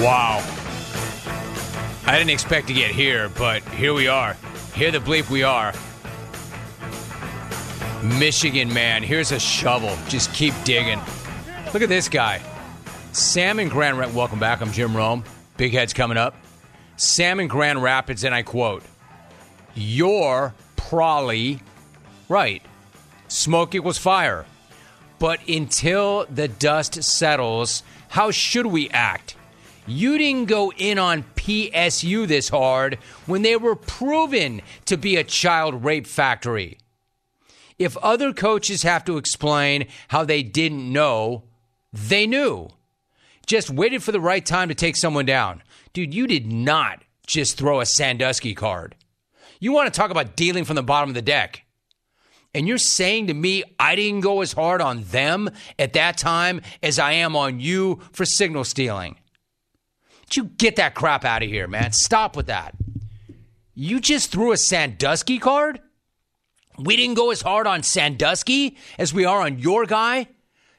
Wow. I didn't expect to get here, but here we are. Here the bleep we are. Michigan man, here's a shovel. Just keep digging. Look at this guy. Sam in Grand Rapids. Welcome back. I'm Jim Rome. Big heads coming up. Sam in Grand Rapids, and I quote, You're right. Smoke equals fire. But until the dust settles, how should we act? You didn't go in on PSU this hard when they were proven to be a child rape factory. If other coaches have to explain how they didn't know, they knew. Just waited for the right time to take someone down. Dude, you did not just throw a Sandusky card. You want to talk about dealing from the bottom of the deck. And you're saying to me I didn't go as hard on them at that time as I am on you for signal stealing. You get that crap out of here, man? Stop with that. You just threw a Sandusky card? We didn't go as hard on Sandusky as we are on your guy?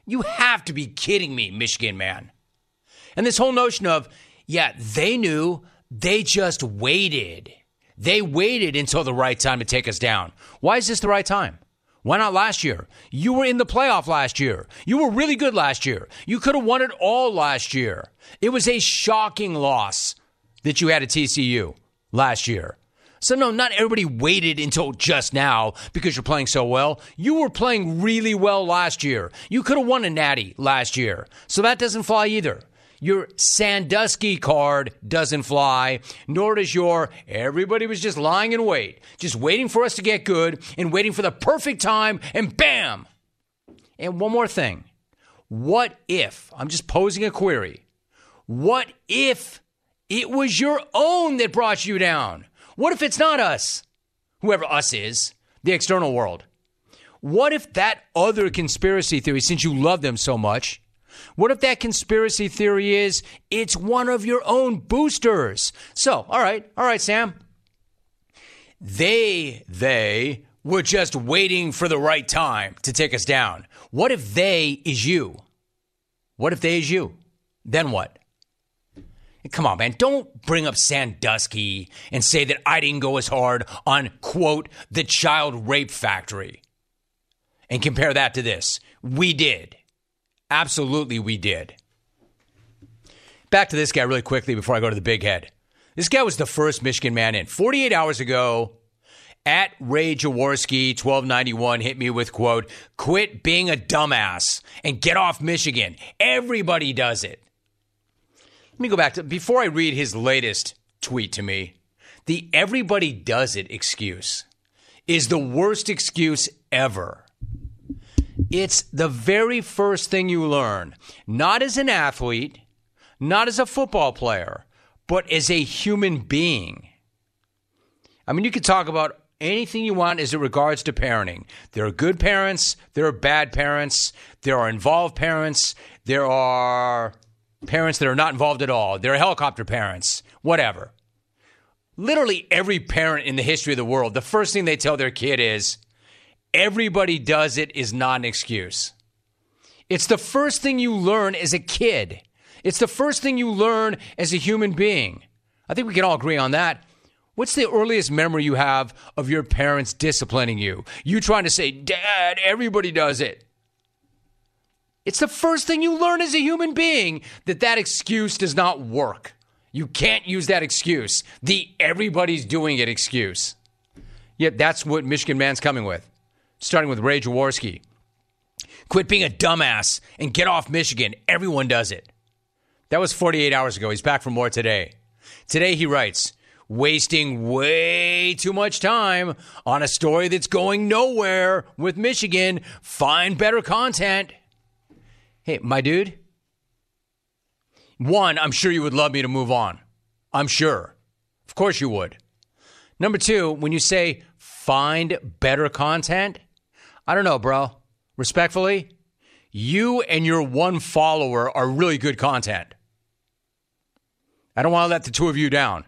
You have to be kidding me, Michigan man. And this whole notion of, yeah, they knew, they just waited. They waited until the right time to take us down. Why is this the right time? Why not last year? You were in the playoff last year. You were really good last year. You could have won it all last year. It was a shocking loss that you had at TCU last year. So, no, not everybody waited until just now because you're playing so well. You were playing really well last year. You could have won a natty last year. So that doesn't fly either. Your Sandusky card doesn't fly, nor does your everybody was just lying in wait, just waiting for us to get good and waiting for the perfect time, and bam! And one more thing. What if, I'm just posing a query, what if it was your own that brought you down? What if it's not us? Whoever us is, the external world. What if that other conspiracy theory, since you love them so much, what if that conspiracy theory is it's one of your own boosters? So, all right, all right, Sam. They, they were just waiting for the right time to take us down. What if they is you? What if they is you? Then what? Come on, man. Don't bring up Sandusky and say that I didn't go as hard on, quote, the child rape factory. And compare that to this. We did. Absolutely, we did. Back to this guy really quickly before I go to the big head. This guy was the first Michigan man in. 48 hours ago, at Ray Jaworski 1291 hit me with quote, quit being a dumbass and get off Michigan. Everybody does it. Let me go back to before I read his latest tweet to me. The everybody does it excuse is the worst excuse ever. It's the very first thing you learn, not as an athlete, not as a football player, but as a human being. I mean, you could talk about anything you want as it regards to parenting. There are good parents, there are bad parents, there are involved parents, there are parents that are not involved at all, there are helicopter parents, whatever. Literally every parent in the history of the world, the first thing they tell their kid is, everybody does it is not an excuse. It's the first thing you learn as a kid. It's the first thing you learn as a human being. I think we can all agree on that. What's the earliest memory you have of your parents disciplining you? You trying to say, Dad, everybody does it. It's the first thing you learn as a human being that that excuse does not work. You can't use that excuse, the everybody's doing it excuse. Yet that's what Michigan Man's coming with starting with Ray Jaworski. Quit being a dumbass and get off Michigan. Everyone does it. That was 48 hours ago. He's back for more today. Today he writes, wasting way too much time on a story that's going nowhere with Michigan. Find better content. Hey, my dude. One, I'm sure you would love me to move on. I'm sure. Of course you would. Number two, when you say find better content, I don't know, bro. Respectfully, you and your one follower are really good content. I don't want to let the two of you down.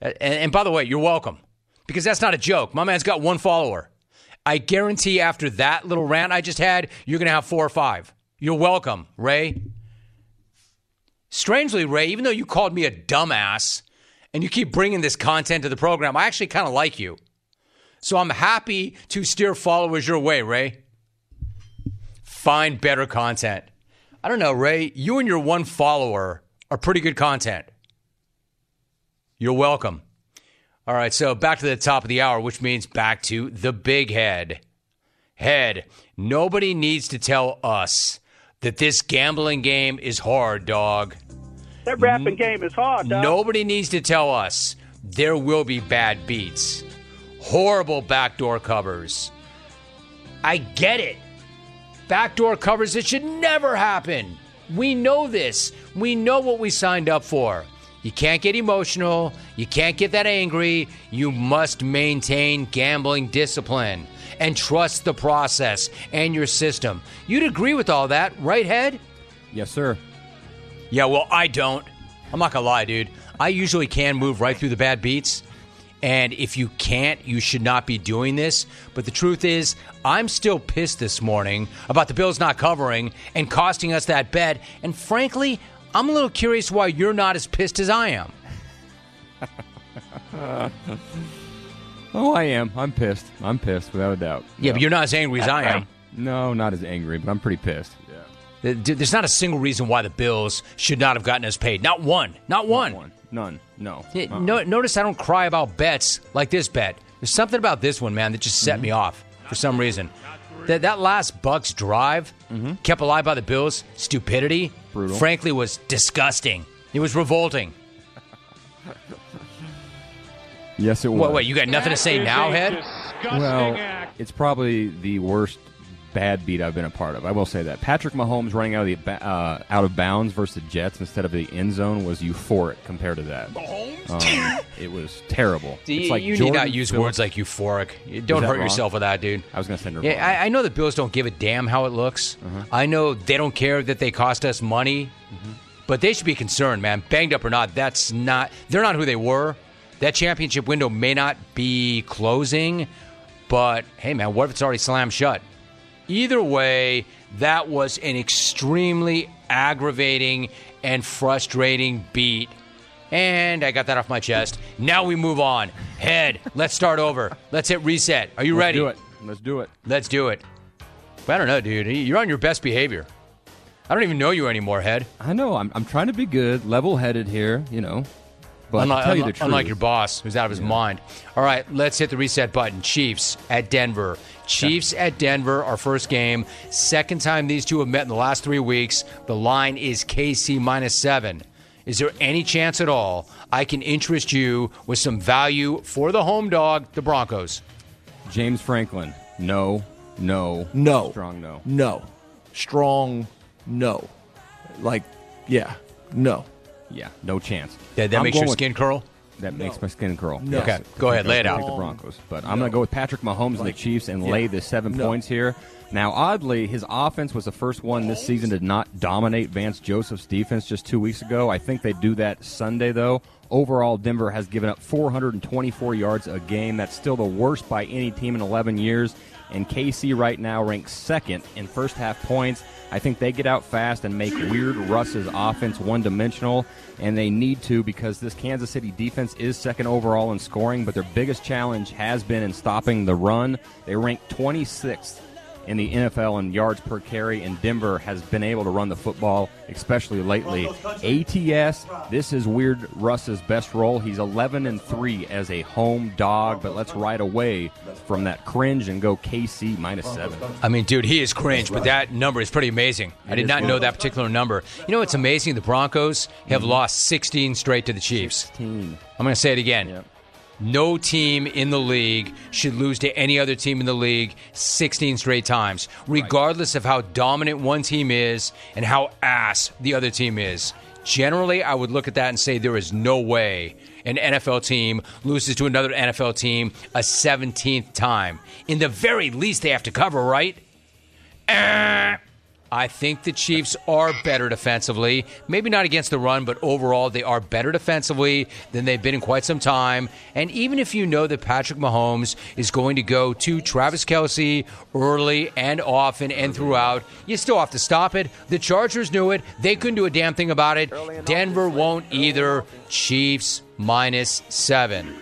And, and, by the way, you're welcome because that's not a joke. My man's got one follower. I guarantee after that little rant I just had, you're going to have four or five. You're welcome, Ray. Strangely, Ray, even though you called me a dumbass and you keep bringing this content to the program, I actually kind of like you. So I'm happy to steer followers your way, Ray. Find better content. I don't know, Ray. You and your one follower are pretty good content. You're welcome. All right, so back to the top of the hour, which means back to the big head. Head, nobody needs to tell us that this gambling game is hard, dog. That rapping game is hard, dog. Nobody needs to tell us there will be bad beats, horrible backdoor covers. I get it. Backdoor covers, it should never happen. We know this. We know what we signed up for. You can't get emotional. You can't get that angry. You must maintain gambling discipline and trust the process and your system. You'd agree with all that, right, Head? Yes, sir. Yeah, well, I don't. I'm not gonna lie, dude. I usually can move right through the bad beats. And if you can't, you should not be doing this. But the truth is, I'm still pissed this morning about the Bills not covering and costing us that bet. And frankly, I'm a little curious why you're not as pissed as I am. oh, I am. I'm pissed. I'm pissed, without a doubt. Yeah, but you're not as angry as I am. No, not as angry, but I'm pretty pissed. Yeah. There's not a single reason why the Bills should not have gotten us paid. Not one. Not one. Not one. None. No. Uh-uh. no. Notice I don't cry about bets like this bet. There's something about this one, man, that just set mm-hmm. me off for some reason. That that last Bucks drive, mm-hmm. kept alive by the Bills, stupidity, Brutal. frankly, was disgusting. It was revolting. yes, it was. Wait, wait, you got nothing to say now, head? Well, it's probably the worst bad beat I've been a part of. I will say that Patrick Mahomes running out of the uh, out of bounds versus the Jets instead of the end zone was euphoric compared to that. Um, it was terrible. You, it's like you Jordan need not use Phillips. words like euphoric. Don't hurt wrong? yourself with that, dude. I was going to send her. Yeah, I, I, know the Bills don't give a damn how it looks. Uh-huh. I know they don't care that they cost us money, Mm-hmm. but they should be concerned, man. Banged up or not, that's not. They're not who they were. That championship window may not be closing, but hey, man, what if it's already slammed shut? Either way, that was an extremely aggravating and frustrating beat. And I got that off my chest. Now we move on. Head, let's start over. Let's hit reset. Are you Let's ready? do it. Let's do it. Let's do it. But I don't know, dude. You're on your best behavior. I don't even know you anymore, Head. I know. I'm, I'm trying to be good, level headed here, you know. But unlike, tell you the truth, unlike your boss, who's out of his mind. All right, let's hit the reset button. Chiefs at Denver. Chiefs at Denver, our first game. Second time these two have met in the last three weeks. The line is KC minus seven. Is there any chance at all I can interest you with some value for the home dog, the Broncos? James Franklin, no, no, No. strong no. No. Strong, no. Like, yeah, no. Yeah, no chance. That, that I'm makes going your with- skin curl? That makes my skin curl. No. Yes. Okay, go ahead, lay it out. the Broncos, but I'm going to go with Patrick Mahomes and the Like, Chiefs and yeah. lay the seven No. points here. Now, oddly, his offense was the first one this season to not dominate Vance Joseph's defense just two weeks ago. I think they do that Sunday, though. Overall, Denver has given up 424 yards a game. That's still the worst by any team in 11 years. And KC right now ranks second in first half points. I think they get out fast and make Weird Russ's offense one dimensional, and they need to because this Kansas City defense is second overall in scoring, but their biggest challenge has been in stopping the run. They rank 26th in the NFL in yards per carry, and Denver has been able to run the football, especially lately. ATS, this is Weird Russ's best role. He's 11 and 3 as a home dog, but let's ride away from that cringe and go KC minus 7. I mean, dude, he is cringe, but that number is pretty amazing. I did not know that particular number. You know, it's amazing. The Broncos have Mm-hmm. lost 16 straight to the Chiefs. 16. I'm going to say it again. Yep. No team in the league should lose to any other team in the league 16 straight times, regardless of how dominant one team is and how ass the other team is. Generally, I would look at that and say there is no way an NFL team loses to another NFL team a 17th time. In the very least, they have to cover, right? Eh. I think the Chiefs are better defensively. Maybe not against the run, but overall, they are better defensively than they've been in quite some time. And even if you know that Patrick Mahomes is going to go to Travis Kelce early and often and throughout, you still have to stop it. The Chargers knew it. They couldn't do a damn thing about it. Denver won't either. Chiefs minus seven.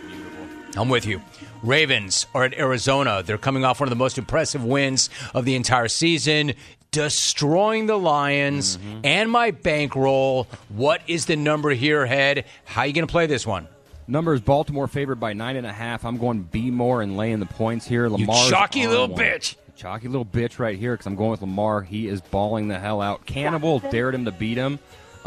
I'm with you. Ravens are at Arizona. They're coming off one of the most impressive wins of the entire season, destroying the Lions Mm-hmm. and my bankroll. What is the number here, head? How are you going to play this one? Numbers Baltimore favored by nine and a half. I'm going B more and laying the points here. Lamar's chalky little one. bitch. Chalky little bitch right here because I'm going with Lamar. He is balling the hell out. Cannibal dared him to beat him,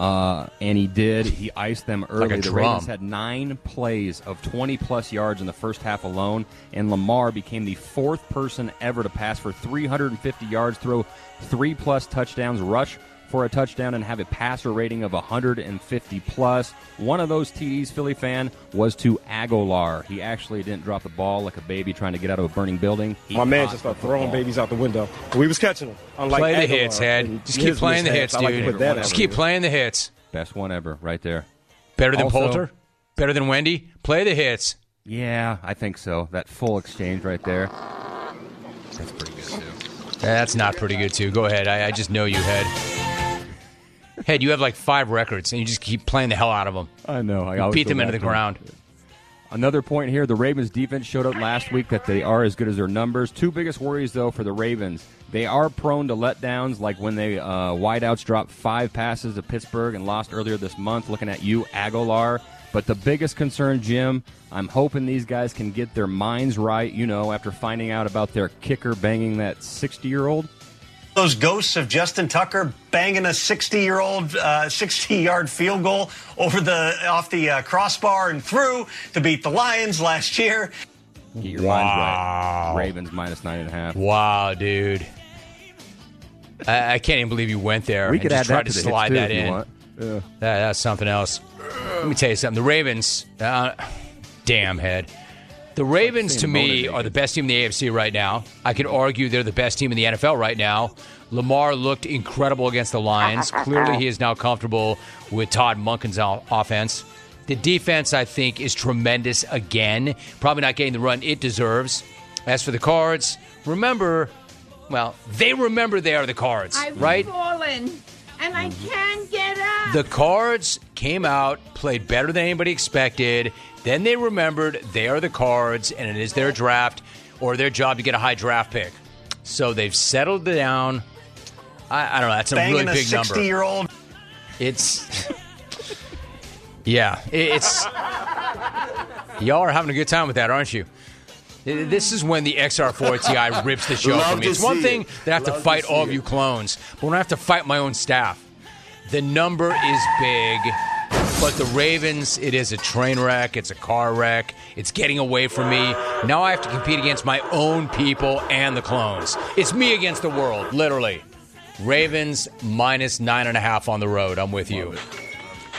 uh, and he did. He iced them early. a the drum. Ravens had nine plays of 20 plus yards in the first half alone, and Lamar became the fourth person ever to pass for 350 yards, throw three plus touchdowns, rush for a touchdown and have a passer rating of 150 plus. One of those TDs, Philly fan, was to Agholor. He actually didn't drop the ball like a baby trying to get out of a burning building. He My man caught just started throwing ball. babies out the window. We was catching them. Unlike play the hits, head. Just keep playing the hits, I like dude. to put that Just out keep there. playing the hits. Best one ever, right there. Better than Also- Poulter? Better than Wendy? Play the hits. Yeah, I think so. That full exchange right there. That's pretty good too. That's not pretty good, too. Go ahead. I, I just know you, Head. Head, you have like five records, and you just keep playing the hell out of them. I know. I always Beat them into the it. ground. Another point here: the Ravens' defense showed up last week that they are as good as their numbers. Two biggest worries, though, for the Ravens: they are prone to letdowns, like when they uh, wideouts dropped five passes to Pittsburgh and lost earlier this month. Looking at you, Agholor. But the biggest concern, Jim, I'm hoping these guys can get their minds right. You know, after finding out about their kicker banging that 60-year-old. Those ghosts of Justin Tucker banging a 60-year-old, uh, 60-yard field goal over the off the uh, crossbar and through to beat the Lions last year. Your minds right. Ravens minus nine and a half. Wow, dude. I, I can't even believe you went there We and could just add tried that to to slide too, that in. Yeah. That, that's something else. Let me tell you something. The Ravens, uh, damn head. The Ravens, to me, motivated. are the best team in the AFC right now. I could argue they're the best team in the NFL right now. Lamar looked incredible against the Lions. Clearly, he is now comfortable with Todd Monken's offense. The defense, I think, is tremendous again. Probably not getting the run it deserves. As for the Cards, remember, well, they remember they are the Cards, I've right? fallen and I mm. can't get up. The Cards came out, played better than anybody expected. Then they remembered they are the Cards, and it is their draft or their job to get a high draft pick. So they've settled down. I, I don't know. That's a Banging really a big number. 60-year-old. It's yeah, it- it's y'all are having a good time with that, aren't you? This is when the XR4 Ti rips the show Love for me. It's one thing it. that I have to Love to fight see all of you clones, but when I have to fight my own staff, the number is big. But the Ravens, it is a train wreck. It's a car wreck. It's getting away from me. Now I have to compete against my own people and the clones. It's me against the world, literally. Ravens minus nine and a half on the road. I'm with you.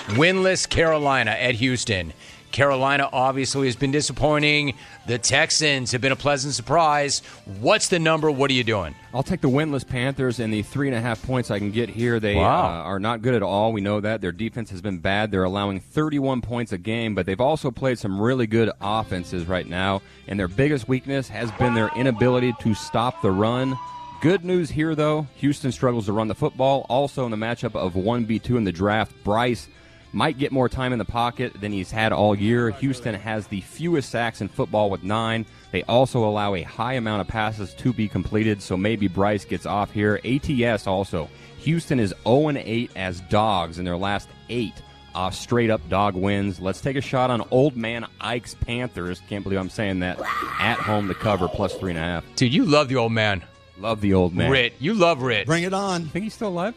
Winless Carolina at Houston. Carolina obviously has been disappointing. The Texans have been a pleasant surprise. What's the number? What are you doing? I'll take the winless Panthers and the three and a half points I can get here. They Wow. uh, are not good at all. We know that their defense has been bad. They're allowing 31 points a game, but they've also played some really good offenses right now. And their biggest weakness has been their inability to stop the run. Good news here, though. Houston struggles to run the football. Also, in the matchup of 1v2 in the draft, Bryce might get more time in the pocket than he's had all year. Houston has the fewest sacks in football with nine. They also allow a high amount of passes to be completed, so maybe Bryce gets off here. ATS also. Houston is 0 8 as dogs in their last eight off straight up dog wins. Let's take a shot on old man Ike's Panthers. Can't believe I'm saying that. At home to cover plus three and a half. Dude, you love the old man. Love the old man. Rit. You love Rit. Bring it on. Think he's still alive?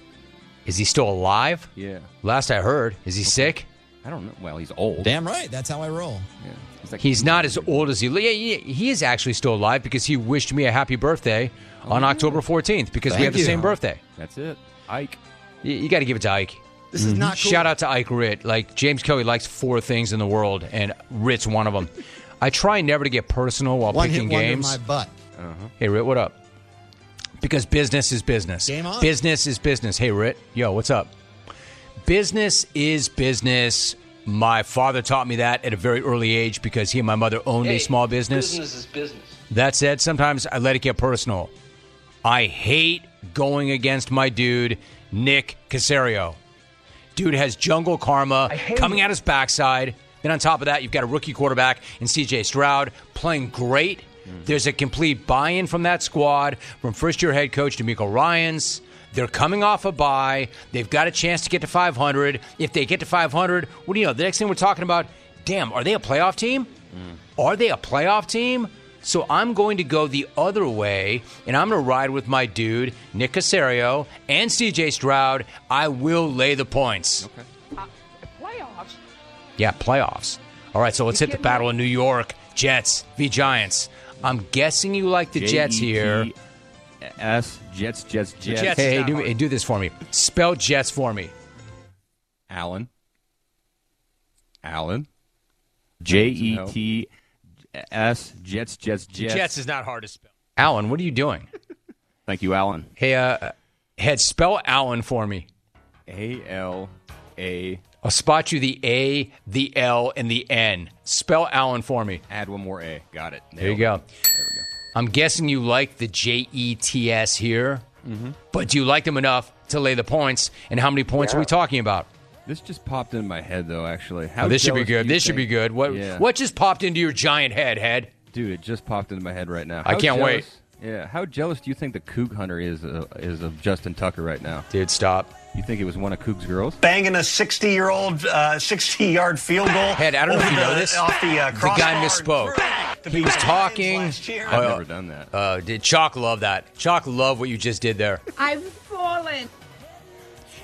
Is he still alive? Yeah. Last I heard. Is he sick? I don't know. Well, he's old. Damn right. That's how I roll. Yeah. He's, like, He's not as old as he. Yeah, yeah, he is actually still alive because he wished me a happy birthday oh, on October 14th because we Thank have the you. same birthday. That's it. Ike. You, you got to give it to Ike. This is mm-hmm. not cool. Shout out to Ike Ritt. Like James Kelly likes four things in the world, and Ritt's one of them. I try never to get personal while One picking hit wonder games. my butt. Uh-huh. Hey, Ritt, what up? Because business is business. Game on. Business is business. Hey, Rit. Yo, what's up? Business is business. My father taught me that at a very early age because he and my mother owned a small business. Business is business. That said, sometimes I let it get personal. I hate going against my dude, Nick Caserio. Dude has jungle karma coming out his backside. Then on top of that, you've got a rookie quarterback in CJ Stroud playing great. There's a complete buy-in from that squad, from first-year head coach DeMeco Ryans. They're coming off a bye. They've got a chance to get to 500. If they get to 500, what do you know? The next thing we're talking about, damn, are they a playoff team? Mm. Are they a playoff team? So I'm going to go the other way, and I'm going to ride with my dude, Nick Caserio, and CJ Stroud. I will lay the points. Okay. Playoffs? Yeah, playoffs. All right, so let's hit the battle in New York Jets v. Giants. I'm guessing you like the Jets here. S Jets Jets Jets. Jets. Hey, hey, do, hey, do this for me. Spell Jets for me. Allen. Allen. J E T S Jets Jets Jets. Jets is not hard to spell. Allen, what are you doing? Thank you, Allen. Hey, uh, head, spell Allen for me. A L A. I'll spot you the A, the L, and the N. Spell Allen for me. Add one more A. Got it. There you go. it. There we go. I'm guessing you like the J E T S here, Mm-hmm. but do you like them enough to lay the points? And how many points are we talking about? This just popped in my head though. Actually, how Oh, this should be good. you This should be good. What Yeah. what just popped into your giant head, head? Dude, it just popped into my head right now. I can't wait. Yeah, how jealous do you think the Coug Hunter is uh, is of Justin Tucker right now? Dude, stop. You think it was one of Coug's girls? Banging a 60 year old, 60 yard field goal. Head, I don't know if you know this. Off the, uh, The guy misspoke. He was talking. Lions last year. I've Uh, never done that. Uh, did Chalk love that? Chalk love what you just did there. I've fallen.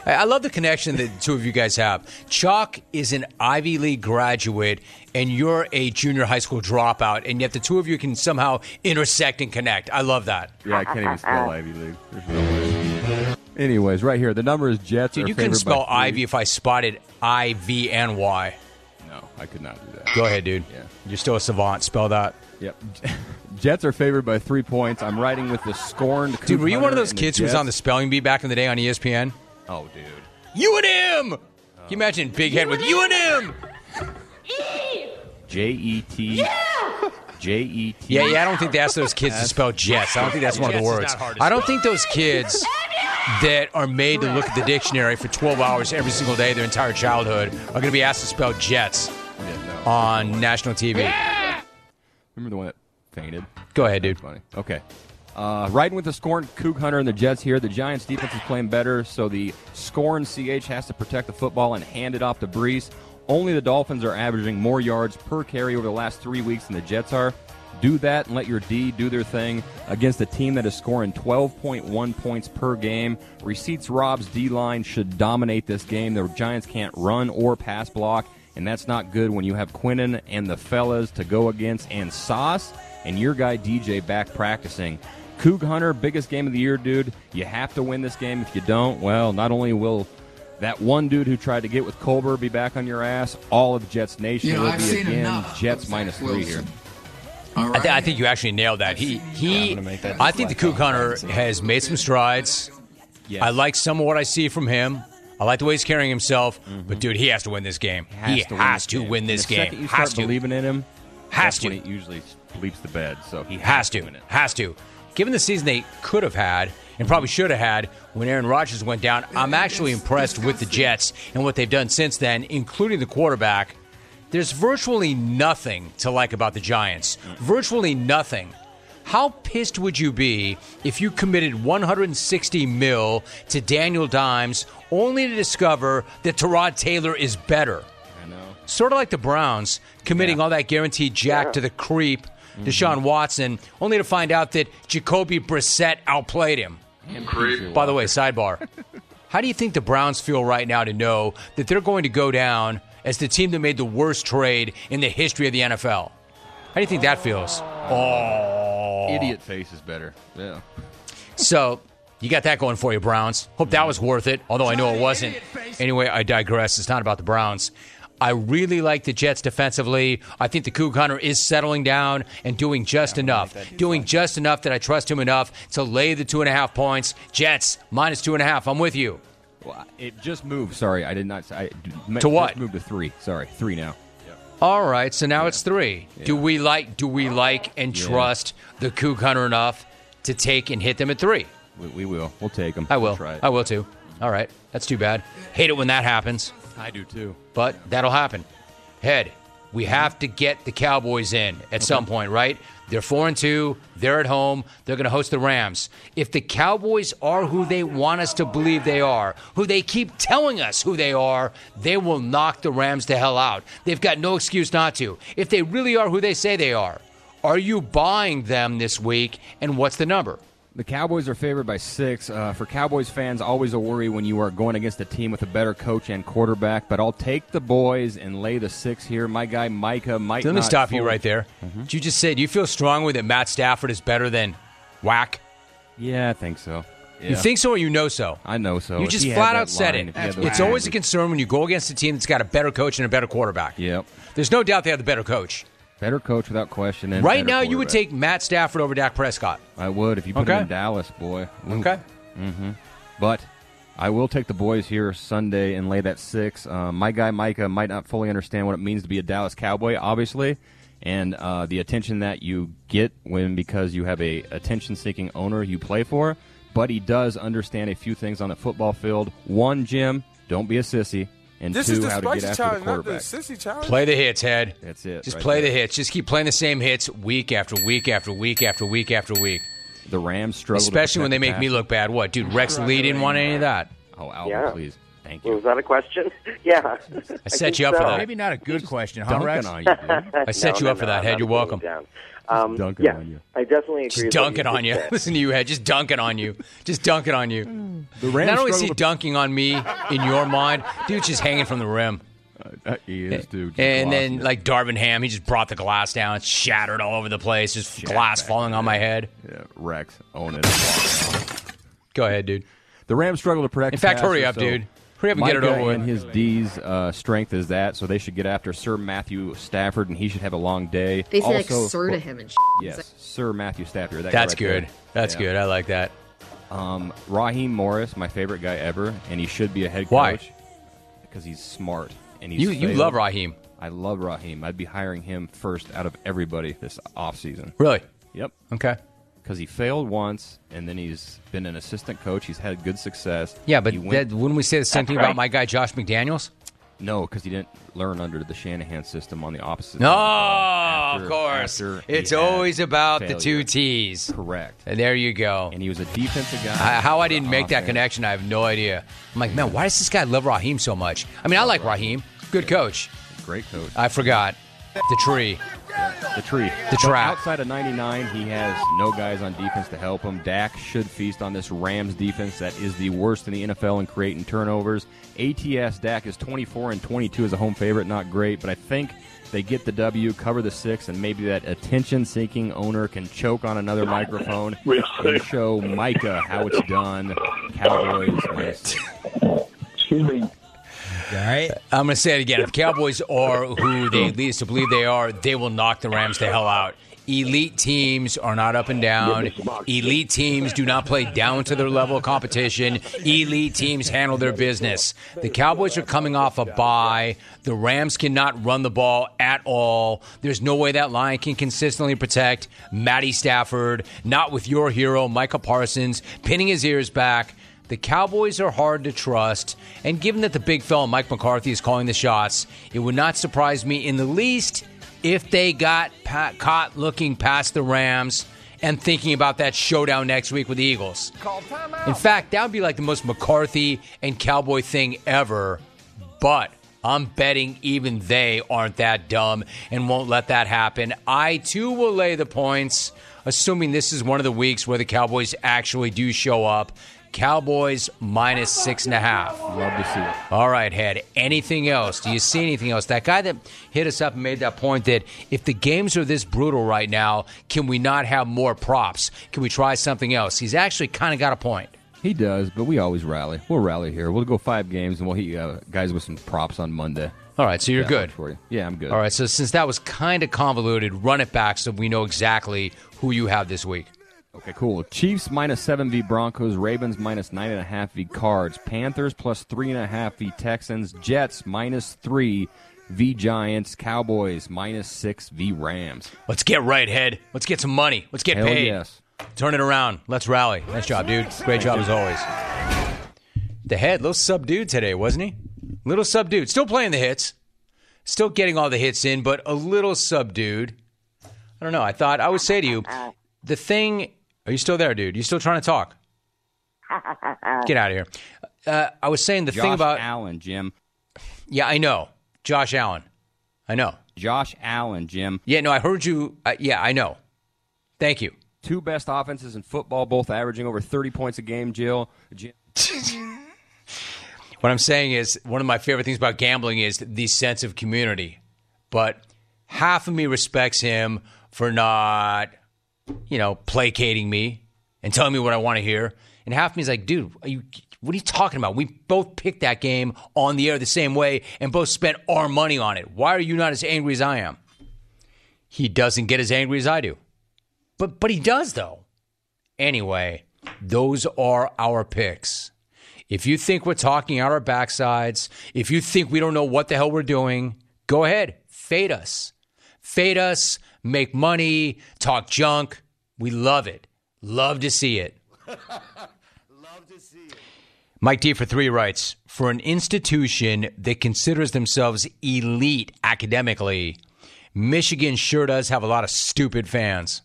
I I love the connection that the two of you guys have. Chalk is an Ivy League graduate, and you're a junior high school dropout, and yet the two of you can somehow intersect and connect. I love that. Yeah, I can't even spell Ivy League. There's no way. Anyways, right here, the number is Jets. Dude, you couldn't spell three. Ivy if I spotted I V N Y. No, I could not do that. Go ahead, dude. Yeah. You're still a savant. Spell that. Yep. Jets are favored by three points. I'm riding with the scorned. Dude, were you one of those kids who was on the spelling bee back in the day on ESPN? Oh, dude. You and him! Can you imagine Big Head with you and him? J E T. J E T. Yeah, yeah, I don't think they asked those kids to spell Jets. I don't think that's one of the Jets is words. not hard to I don't think those kids that are made to look at the dictionary for 12 hours every single day their entire childhood are going to be asked to spell Jets Yeah, no. on national TV. Remember the one that fainted? Go ahead, dude. Funny. Okay. Uh, riding with the Scorn Coug Hunter and the Jets here. The Giants' defense is playing better, so the Scorn CH has to protect the football and hand it off to Breece. Only the Dolphins are averaging more yards per carry over the last three weeks than the Jets are. Do that and let your D do their thing against a team that is scoring 12.1 points per game. Receipts Rob's D line should dominate this game. The Giants can't run or pass block, and that's not good when you have Quinnen and the fellas to go against and Sauce and your guy DJ back practicing. Coug Hunter, biggest game of the year, dude. You have to win this game. If you don't, well, not only will that one dude who tried to get with Colbert be back on your ass, all of Jets Nation You know, will I've be seen again enough Jets Zach three here. Wilson. I, th- I think you actually nailed that. He he. I'm gonna make that I think the Coug Hunter has made some strides. Yes. I like some of what I see from him. I like the way he's carrying himself. But mm-hmm. dude, he has to win this game. He has to win this the game. Second you Has start to. believing in him, Has that's to. when he usually bleeps the bed. So he Has to. win it. Has to. Given the season they could have had and probably should have had when Aaron Rodgers went down, I'm actually impressed with the Jets and what they've done since then, including the quarterback. There's virtually nothing to like about the Giants. Virtually nothing. How pissed would you be if you committed 160 mil to Daniel Dimes only to discover that Tyrod Taylor is better? I know. Sort of like the Browns committing all that guaranteed jack to the creep, mm-hmm. Deshaun Watson, only to find out that Jacoby Brissett outplayed him. By the way, sidebar. How do you think the Browns feel right now to know that they're going to go down as the team that made the worst trade in the history of the NFL? How do you think that feels? Oh. Idiot face is better. Yeah. So you got that going for you, Browns. Hope that was worth it, although I know it wasn't. Anyway, I digress. It's not about the Browns. I really like the Jets defensively. I think the Coug Hunter is settling down and doing just enough. Doing just enough that I trust him enough to lay the two and a half points. Jets minus two and a half. I'm with you. Well, it just moved. Sorry, I did not. I, To what? Moved to three. Sorry, three now. All right, so now it's three. Do we like? Do we like and Yeah. trust the Coug Hunter enough to take and hit them at three? We, we will. We'll take them. I will. Try it. I will too. All right, that's too bad. Hate it when that happens. I do too. but that'll happen. Head, we have to get the Cowboys in at some point, right? They're four and two. They're at home. They're going to host the Rams. If the Cowboys are who they want us to believe they are, who they keep telling us who they are, they will knock the Rams to hell out. They've got no excuse not to. If they really are who they say they are, are you buying them this week? And what's the number? The Cowboys are favored by six. Uh, for Cowboys fans, always a worry when you are going against a team with a better coach and quarterback. But I'll take the boys and lay the six here. My guy Micah might. Let me stop you right there. Did you just say, do you feel strongly that Matt Stafford is better than Whack? Yeah, I think so. You think so or you know so? I know so. You just flat out said line, it. if he had the It's line, always a concern when you go against a team that's got a better coach and a better quarterback. Yep. There's no doubt they have the better coach. Better coach without question. And right now, you would take Matt Stafford over Dak Prescott. I would if you put Okay. him in Dallas, boy. Ooh. Okay. Mhm. But I will take the boys here Sunday and lay that six. Um, my guy Micah might not fully understand what it means to be a Dallas Cowboy, obviously, and uh, the attention that you get when because you have a attention-seeking owner you play for. But he does understand a few things on the football field. One, Jim, don't be a sissy, and This two, is the how to get spicy after the challenge, not the sissy challenge. Play the hits, head. That's it. Just right play there. the hits. Just keep playing the same hits week after week after week after week after week. The Rams struggle, Especially when they protect make me look bad. What, dude? Rex Lee didn't want any of that. Oh, Albert, Yeah. please, thank you. Was that a question? yeah. I set you up for that. Maybe not a good question, huh, Dunking Rex? on you, dude. I set No, you no, up for no, that, I'm head. You're putting welcome. It down. Um, dunking yeah, on you. I definitely agree. Just with what dunking on you. said. Listen to you, head. Just dunking on you. Just dunking on you. The Rams Not only is he to- dunking on me in your mind, dude's just hanging from the rim. Uh, he is, dude. And then, like Darvin Ham, he just brought the glass down. It's shattered all over the place. Just glass back falling on my head. Yeah, Rex, own it. Go ahead, dude. The Rams struggle to protect. In fact, the hurry up, so dude. Hurry up and get it Micah over with. And his D's uh, strength is that, so they should get after Sir Matthew Stafford, and he should have a long day. They say also, like sir to him and shit. Yes, Sir Matthew Stafford. That That's right good. there. That's Yeah. good. I like that. Um, Raheem Morris, my favorite guy ever, and he should be a head coach. Why? Because he's smart and he's You you love Raheem. I love Raheem. I'd be hiring him first out of everybody this offseason. Really? Yep. Okay. Because he failed once, and then he's been an assistant coach. He's had good success. Yeah, but went- that, wouldn't we say the same thing about my guy Josh McDaniels? No, because he didn't learn under the Shanahan system on the opposite. No, side of the ball of after- course. after It's always about the two T's. Correct. And there you go. And he was a defensive guy. I, how I didn't make that connection, I have no idea. I'm like, man, why does this guy love Raheem so much? I mean, I like Raheem. Good coach. Great coach. I forgot. The tree. The tree. The But trap. Outside of 99, he has no guys on defense to help him. Dak should feast on this Rams defense that is the worst in the NFL in creating turnovers. ATS Dak is 24 and 22 as a home favorite. Not great, but I think they get the W, cover the six, and maybe that attention-seeking owner can choke on another microphone and show Micah how it's done. Cowboys. minus- Excuse me. I'm going to say it again. If the Cowboys are who they lead us to believe they are, they will knock the Rams the hell out. Elite teams are not up and down. Elite teams do not play down to their level of competition. Elite teams handle their business. The Cowboys are coming off a bye. The Rams cannot run the ball at all. There's no way that line can consistently protect Matty Stafford, not with your hero, Micah Parsons, pinning his ears back. The Cowboys are hard to trust, and given that the big fella Mike McCarthy is calling the shots, it would not surprise me in the least if they got pa- caught looking past the Rams and thinking about that showdown next week with the Eagles. In fact, that would be like the most McCarthy and Cowboy thing ever, but I'm betting even they aren't that dumb and won't let that happen. I too will lay the points, assuming this is one of the weeks where the Cowboys actually do show up. Cowboys minus six and a half. Love to see it. All right, Head. Anything else? Do you see anything else? That guy that hit us up and made that point that if the games are this brutal right now, can we not have more props? Can we try something else? He's actually kind of got a point. He does, but we always rally. We'll rally here. We'll go five games, and we'll hit you uh, guys with some props on Monday. All right, so you're Yeah, good. for you. Yeah, I'm good. All right, so since that was kind of convoluted, run it back so we know exactly who you have this week. Okay, cool. Chiefs minus seven v Broncos. Ravens minus nine and a half v Cards. Panthers plus three and a half v Texans. Jets minus three v Giants. Cowboys minus six v Rams. Let's get right, head. Let's get some money. Let's get Hell paid. yes. Turn it around. Let's rally. Nice job, dude. Great job as always. The head, little subdued today, wasn't he? Little subdued. Still playing the hits. Still getting all the hits in, but a little subdued. I don't know. I thought I would say to you, the thing. Are you still there, dude? You still trying to talk? Get out of here. Uh, I was saying the Josh thing about. Josh Allen, Jim. Yeah, I know. Josh Allen. I know. Josh Allen, Jim. Yeah, no, I heard you. Uh, yeah, I know. Thank you. Two best offenses in football, both averaging over 30 points a game, Jill. Jim. What I'm saying is, one of my favorite things about gambling is the sense of community. But half of me respects him for not, you know, placating me and telling me what I want to hear. And half me is like, dude, you, what are you talking about? We both picked that game on the air the same way and both spent our money on it. Why are you not as angry as I am? He doesn't get as angry as I do. But but he does though. Anyway, those are our picks. If you think we're talking out our backsides, if you think we don't know what the hell we're doing, go ahead, fade us. Fade us, make money, talk junk. We love it. Love to see it. Love to see it. Mike D for three writes For an institution that considers themselves elite academically, Michigan sure does have a lot of stupid fans.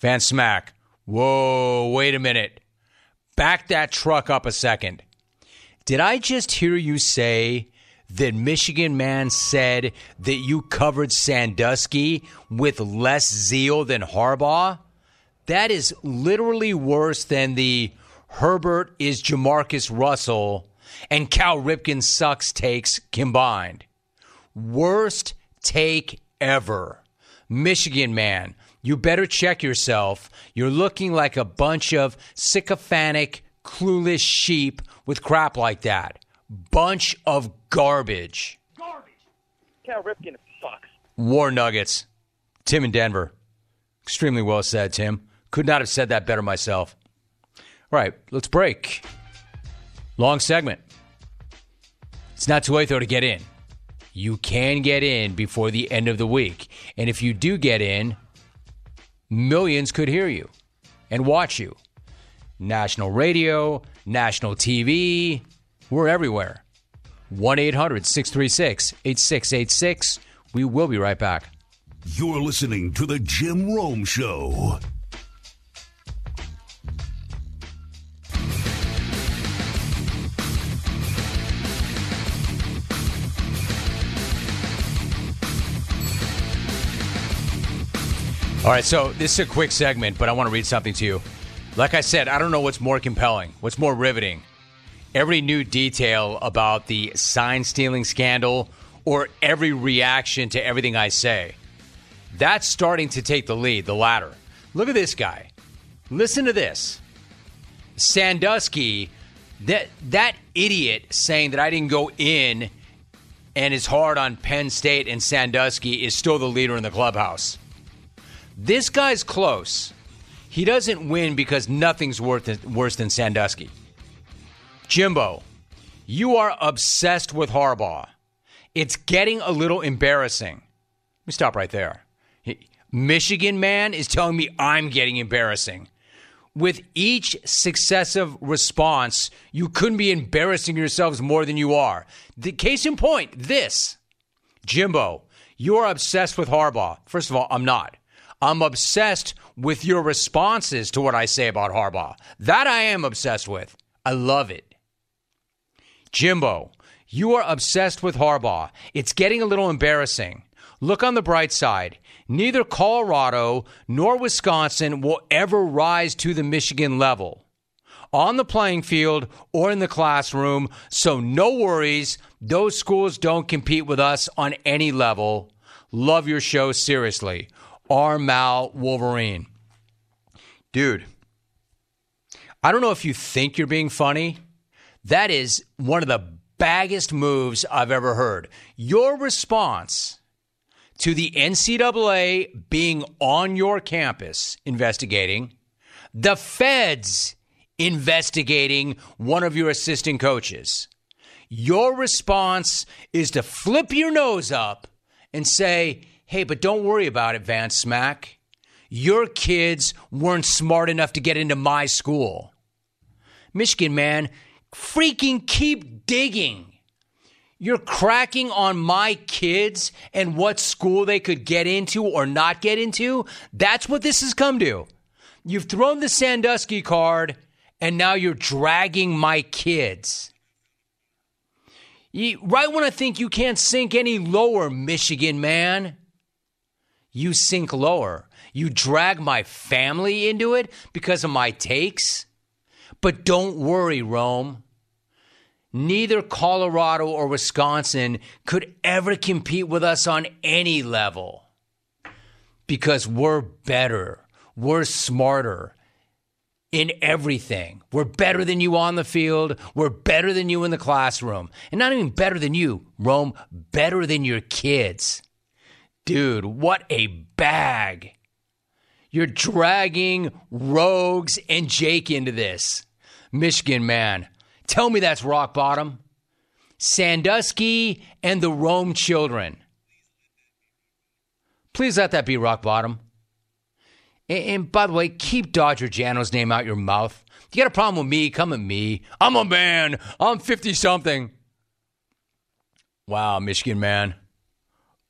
Van Smack, whoa, wait a minute. Back that truck up a second. Did I just hear you say that Michigan Man said that you covered Sandusky with less zeal than Harbaugh? That is literally worse than the Herbert is Jamarcus Russell and Cal Ripken sucks takes combined. Worst take ever. Michigan man, you better check yourself. You're looking like a bunch of sycophantic, clueless sheep with crap like that. Bunch of garbage. Garbage. Cal Ripken sucks. War Nuggets. Tim in Denver. Extremely well said, Tim. Could not have said that better myself. All right, let's break. Long segment. It's not too late, though, to get in. You can get in before the end of the week. And if you do get in, millions could hear you and watch you. National radio, national TV, we're everywhere. 1 800 636 8686. We will be right back. You're listening to The Jim Rome Show. All right, so this is a quick segment, but I want to read something to you. Like I said, I don't know what's more compelling, what's more riveting. Every new detail about the sign stealing scandal or every reaction to everything I say. That's starting to take the lead, the latter. Look at this guy. Listen to this. Sandusky, that that idiot saying that I didn't go in and is hard on Penn State and Sandusky is still the leader in the clubhouse. This guy's close. He doesn't win because nothing's worse than Sandusky. Jimbo, you are obsessed with Harbaugh. It's getting a little embarrassing. Let me stop right there. Michigan man is telling me I'm getting embarrassing. With each successive response, you couldn't be embarrassing yourselves more than you are. The case in point, this. Jimbo, you are obsessed with Harbaugh. First of all, I'm not. I'm obsessed with your responses to what I say about Harbaugh. That I am obsessed with. I love it. Jimbo, you are obsessed with Harbaugh. It's getting a little embarrassing. Look on the bright side. Neither Colorado nor Wisconsin will ever rise to the Michigan level on the playing field or in the classroom. So, no worries. Those schools don't compete with us on any level. Love your show seriously. R. Mal Wolverine. Dude, I don't know if you think you're being funny. That is one of the baggest moves I've ever heard. Your response to the NCAA being on your campus investigating, the feds investigating one of your assistant coaches. Your response is to flip your nose up and say, hey, but don't worry about it, Vance Smack. Your kids weren't smart enough to get into my school. Michigan, man, freaking keep digging. You're cracking on my kids and what school they could get into or not get into. That's what this has come to. You've thrown the Sandusky card and now you're dragging my kids. You, right when I think you can't sink any lower, Michigan man, you sink lower. You drag my family into it because of my takes. But don't worry, Rome. Neither Colorado or Wisconsin could ever compete with us on any level because we're better, we're smarter in everything. We're better than you on the field, we're better than you in the classroom. And not even better than you, Rome, better than your kids. Dude, what a bag. You're dragging Rogues and Jake into this. Michigan man, tell me that's rock bottom. Sandusky and the Rome children. Please let that be rock bottom. And, and by the way, keep Dodger Jano's name out your mouth. If you got a problem with me, come at me. I'm a man. I'm 50 something. Wow, Michigan man.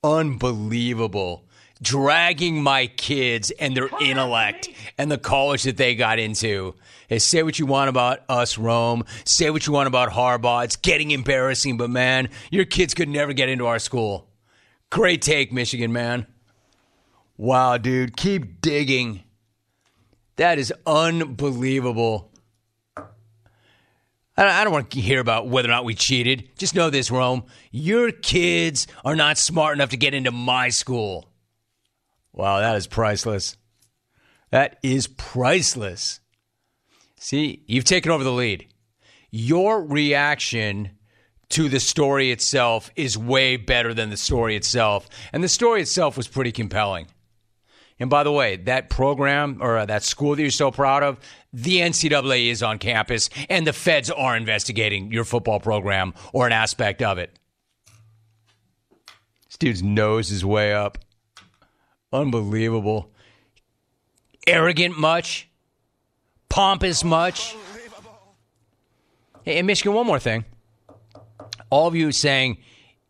Unbelievable dragging my kids and their intellect and the college that they got into. Hey, say what you want about us, Rome. Say what you want about Harbaugh. It's getting embarrassing, but man, your kids could never get into our school. Great take, Michigan, man. Wow, dude. Keep digging. That is unbelievable. I don't want to hear about whether or not we cheated. Just know this, Rome. Your kids are not smart enough to get into my school. Wow, that is priceless. That is priceless. See, you've taken over the lead. Your reaction to the story itself is way better than the story itself. And the story itself was pretty compelling. And by the way, that program or uh, that school that you're so proud of, the NCAA is on campus and the feds are investigating your football program or an aspect of it. This dude's nose is way up. Unbelievable. Arrogant much? Pompous much? Hey, and Michigan, one more thing. All of you saying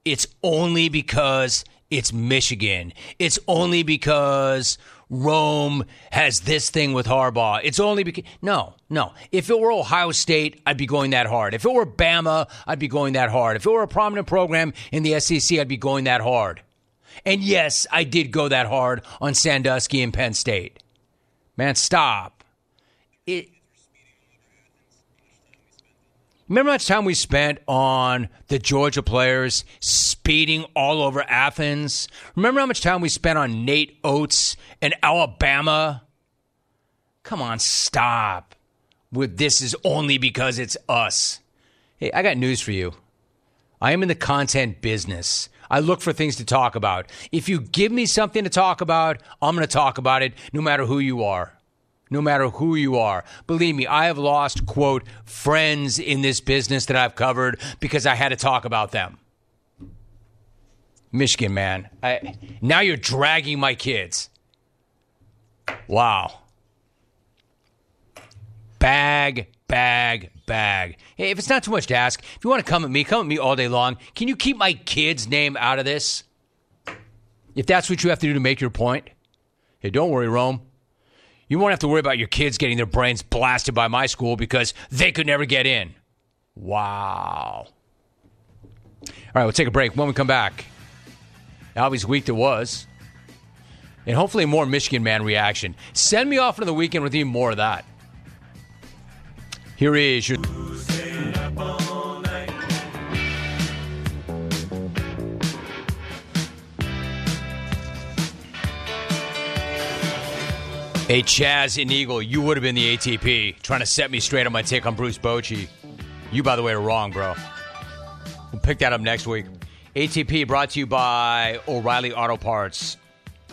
it's only because it's Michigan. It's only because Rome has this thing with Harbaugh. It's only because no, no. If it were Ohio State, I'd be going that hard. If it were Bama, I'd be going that hard. If it were a prominent program in the SEC, I'd be going that hard. And yes, I did go that hard on Sandusky and Penn State. Man, stop. It, Remember how much time we spent on the Georgia players speeding all over Athens? Remember how much time we spent on Nate Oats and Alabama? Come on, stop. With this is only because it's us. Hey, I got news for you. I am in the content business. I look for things to talk about. If you give me something to talk about, I'm going to talk about it no matter who you are. No matter who you are. Believe me, I have lost, quote, friends in this business that I've covered because I had to talk about them. Michigan, man. I, now you're dragging my kids. Wow. Bag, bag, bag. Hey, if it's not too much to ask, if you want to come at me, come at me all day long. Can you keep my kid's name out of this? If that's what you have to do to make your point. Hey, don't worry, Rome. You won't have to worry about your kids getting their brains blasted by my school because they could never get in. Wow. All right, we'll take a break. When we come back, Albie's week that was, and hopefully more Michigan man reaction. Send me off into the weekend with even more of that. Here is your. Hey, Chaz and Eagle, you would have been the ATP trying to set me straight on my take on Bruce Bochy. You, by the way, are wrong, bro. We'll pick that up next week. ATP brought to you by O'Reilly Auto Parts.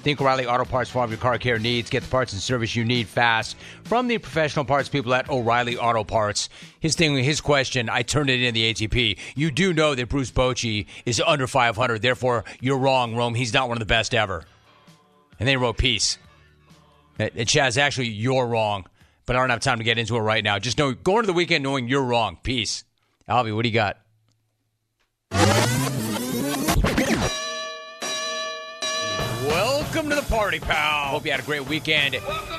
Think O'Reilly Auto Parts for all of your car care needs. Get the parts and service you need fast from the professional parts people at O'Reilly Auto Parts. His thing, his question, I turned it in the ATP. You do know that Bruce Bochy is under 500. Therefore, you're wrong, Rome. He's not one of the best ever. And they wrote peace. And Chaz, actually, you're wrong, but I don't have time to get into it right now. Just know, go into the weekend knowing you're wrong. Peace. Alvy, what do you got? Welcome to the party, pal. Hope you had a great weekend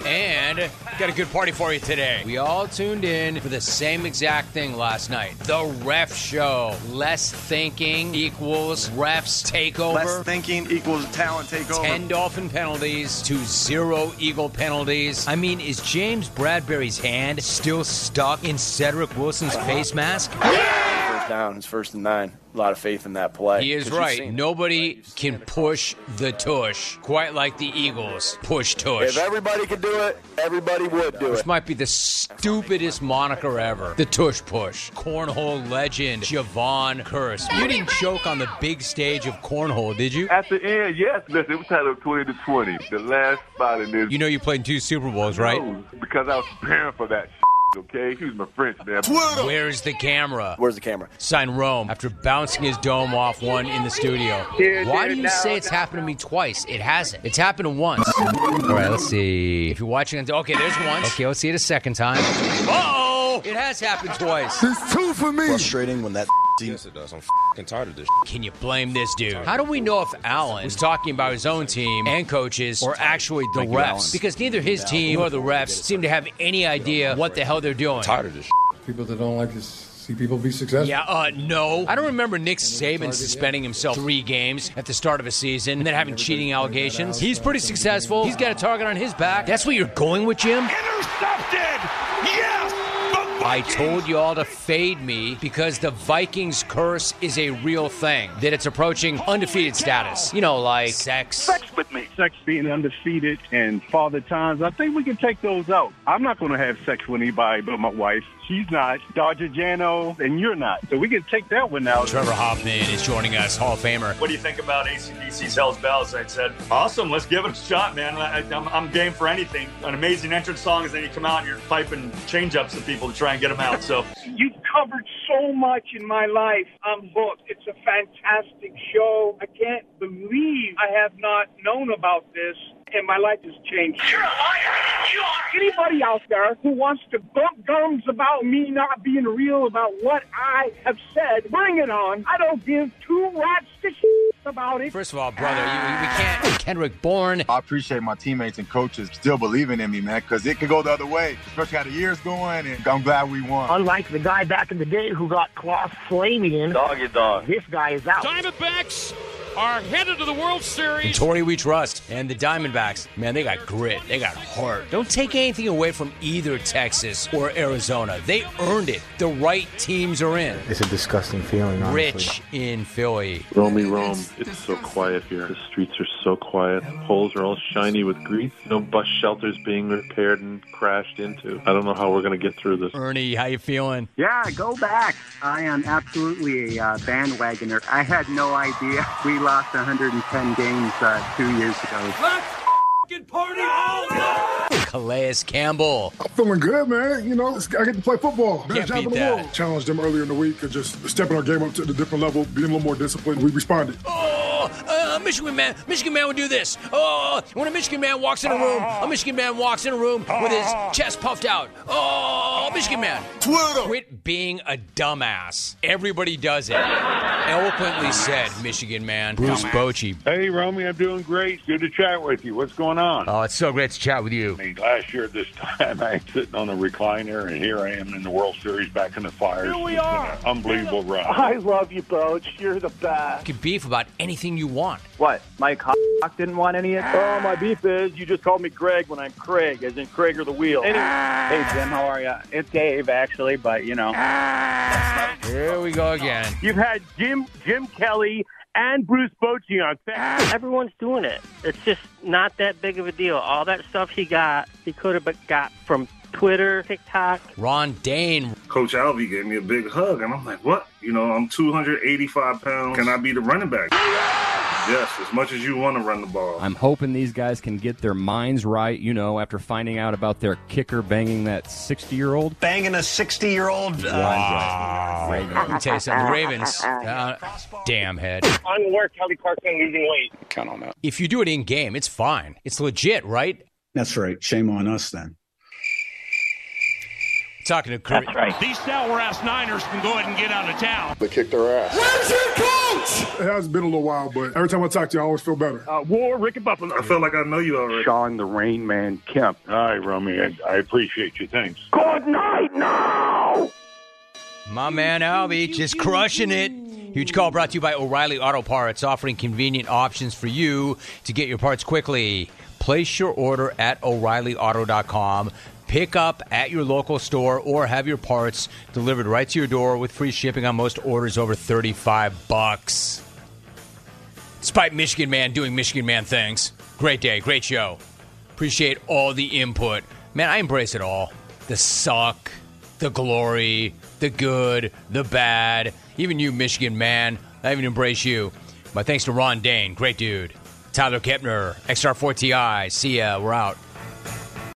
and got a good party for you today. We all tuned in for the same exact thing last night. The ref show. Less thinking equals refs takeover. Less thinking equals talent takeover. 10 Dolphin penalties to zero Eagle penalties. I mean, is James Bradberry's hand still stuck in Cedrick Wilson's face mask? First down, it's first and nine. A lot of faith in that play. He is you've right. seen it. Nobody can push the tush quite like the Eagles push tush. If everybody could do it, everybody would do This it. might be the stupidest moniker ever. The Tush Push. Cornhole legend, Jevon Kearse. You didn't choke on the big stage of cornhole, did you? At the end, yes. Listen, it was tied up 20 to 20. The last spot in this. You know you played in two Super Bowls, right? Because I was preparing for that okay? Excuse my French, man. Where's the camera? Where's the camera? Sign Rome after bouncing his dome off one in the studio. Why do you say it's happened to me twice? It hasn't. It's happened once. All right, let's see. If you're watching, okay, there's once. Okay, let's see it a second time. Oh, it has happened twice. It's two for me. Frustrating when that team. Yes, it does. I'm fing tired of this. Can you blame this dude? How do we know if Allen was talking about his own team and coaches or actually the Thank refs? Allen. because neither his team nor the refs seem to have any idea what the hell they're doing. tired of this. People that don't like to see people be successful. Yeah, uh, no. I don't remember Nick Saban suspending himself three games at the start of a season and then having cheating allegations. He's pretty successful. He's got a target on his back. That's what you're going with, Jim? Intercepted! Yes! I told you all to fade me because the Vikings curse is a real thing, that it's approaching undefeated status. You know, like sex. Sex with me. sex being undefeated and father times, I think we can take those out. I'm not going to have sex with anybody but my wife. She's not. Dodger Jano, and you're not. So we can take that one out. Trevor Hoffman is joining us, Hall of Famer. What do you think about ACDC's Hell's Bells? I said, awesome, let's give it a shot, man. I, I'm, I'm game for anything. An amazing entrance song is then you come out and you're piping change ups to people to try and get them out. So You've covered so much in my life. I'm hooked. It's a fantastic show. I can't believe I have not known about this. And my life has changed. You're a liar! You are! Anybody out there who wants to bump gums about me not being real about what I have said, bring it on. I don't give two rats to shit about it. First of all, brother, you, we can't. Kendrick Bourne. I appreciate my teammates and coaches still believing in me, man, because it could go the other way, especially how the year's going, and I'm glad we won. Unlike the guy back in the day who got Klaus Flamian, Doggy dog. this guy is out. Diamondbacks are headed to the World Series. Torey, we trust. And the Diamondbacks, man, they got grit. They got heart. Don't take anything away from either Texas or Arizona. They earned it. The right teams are in. It's a disgusting feeling, honestly. Rich in Philly. Romy Rome, it's so quiet here. The streets are so quiet. The Poles are all shiny with grease. No bus shelters being repaired and crashed into. I don't know how we're going to get through this. Ernie, how you feeling? Yeah, go back. I am absolutely a uh, bandwagoner. I had no idea we lost 110 games uh, two years ago. Let's party! Calais Campbell. I'm feeling good, man. You know, I get to play football. Can't Best job beat in the that. world. Challenged them earlier in the week and just stepping our game up to a different level, being a little more disciplined. We responded. Oh, uh, Michigan man, Michigan man would do this. Oh, when a Michigan man walks in a room, a Michigan man walks in a room with his chest puffed out. Oh, Michigan man. Twitter. Quit being a dumbass. Everybody does it. Eloquently said, Michigan man. Bruce Bochy. Hey, Romy, I'm doing great. Good to chat with you. What's going on? Oh, it's so great to chat with you. I mean, last year at this time, I was sitting on a recliner, and here I am in the World Series back in the fires. Here we It's been are. an unbelievable run. I love you, Boach. You're the best. You can beef about anything you want. What? Mike Hawk didn't want any of Oh, my beef is you just called me Greg when I'm Craig, as in Craig or the wheel. Anyway. Hey, Jim, how are you? It's Dave, actually, but you know. Here we go again. You've had Jim Jim Kelly and Bruce Bochy on. Everyone's doing it. It's just not that big of a deal. All that stuff he got, he could have got from Twitter, TikTok. Ron Dayne. Coach Alvey gave me a big hug, and I'm like, what? You know, I'm 285 pounds. Can I be the running back? Yes, as much as you want to run the ball. I'm hoping these guys can get their minds right, you know, after finding out about their kicker banging that 60 year old. Banging a 60 year old. Wow. Let me tell you something. The Ravens, uh, damn head. Unaware Kelly Clarkson losing weight. Count on that. If you do it in game, it's fine. It's legit, right? That's right. Shame on us then. Talking to Curry. That's right. These sour ass Niners can go ahead and get out of town. They kicked their ass. Where's your coach? It has been a little while, but every time I talk to you, I always feel better. Uh, War, Ricky Buffalo. I feel like I know you already. Shawn the Rain Man Kemp. Hi, Romy. I, I appreciate you. Thanks. Good night now. My man Albie just crushing it. Huge call brought to you by O'Reilly Auto Parts, offering convenient options for you to get your parts quickly. Place your order at O'ReillyAuto.com. Pick up at your local store or have your parts delivered right to your door with free shipping on most orders over 35 bucks. Despite Michigan Man doing Michigan Man things. Great day, great show. Appreciate all the input. Man, I embrace it all. The suck, the glory, the good, the bad. Even you, Michigan Man, I even embrace you. My thanks to Ron Dayne, great dude. Tyler Kepner, XR4TI. See ya, we're out.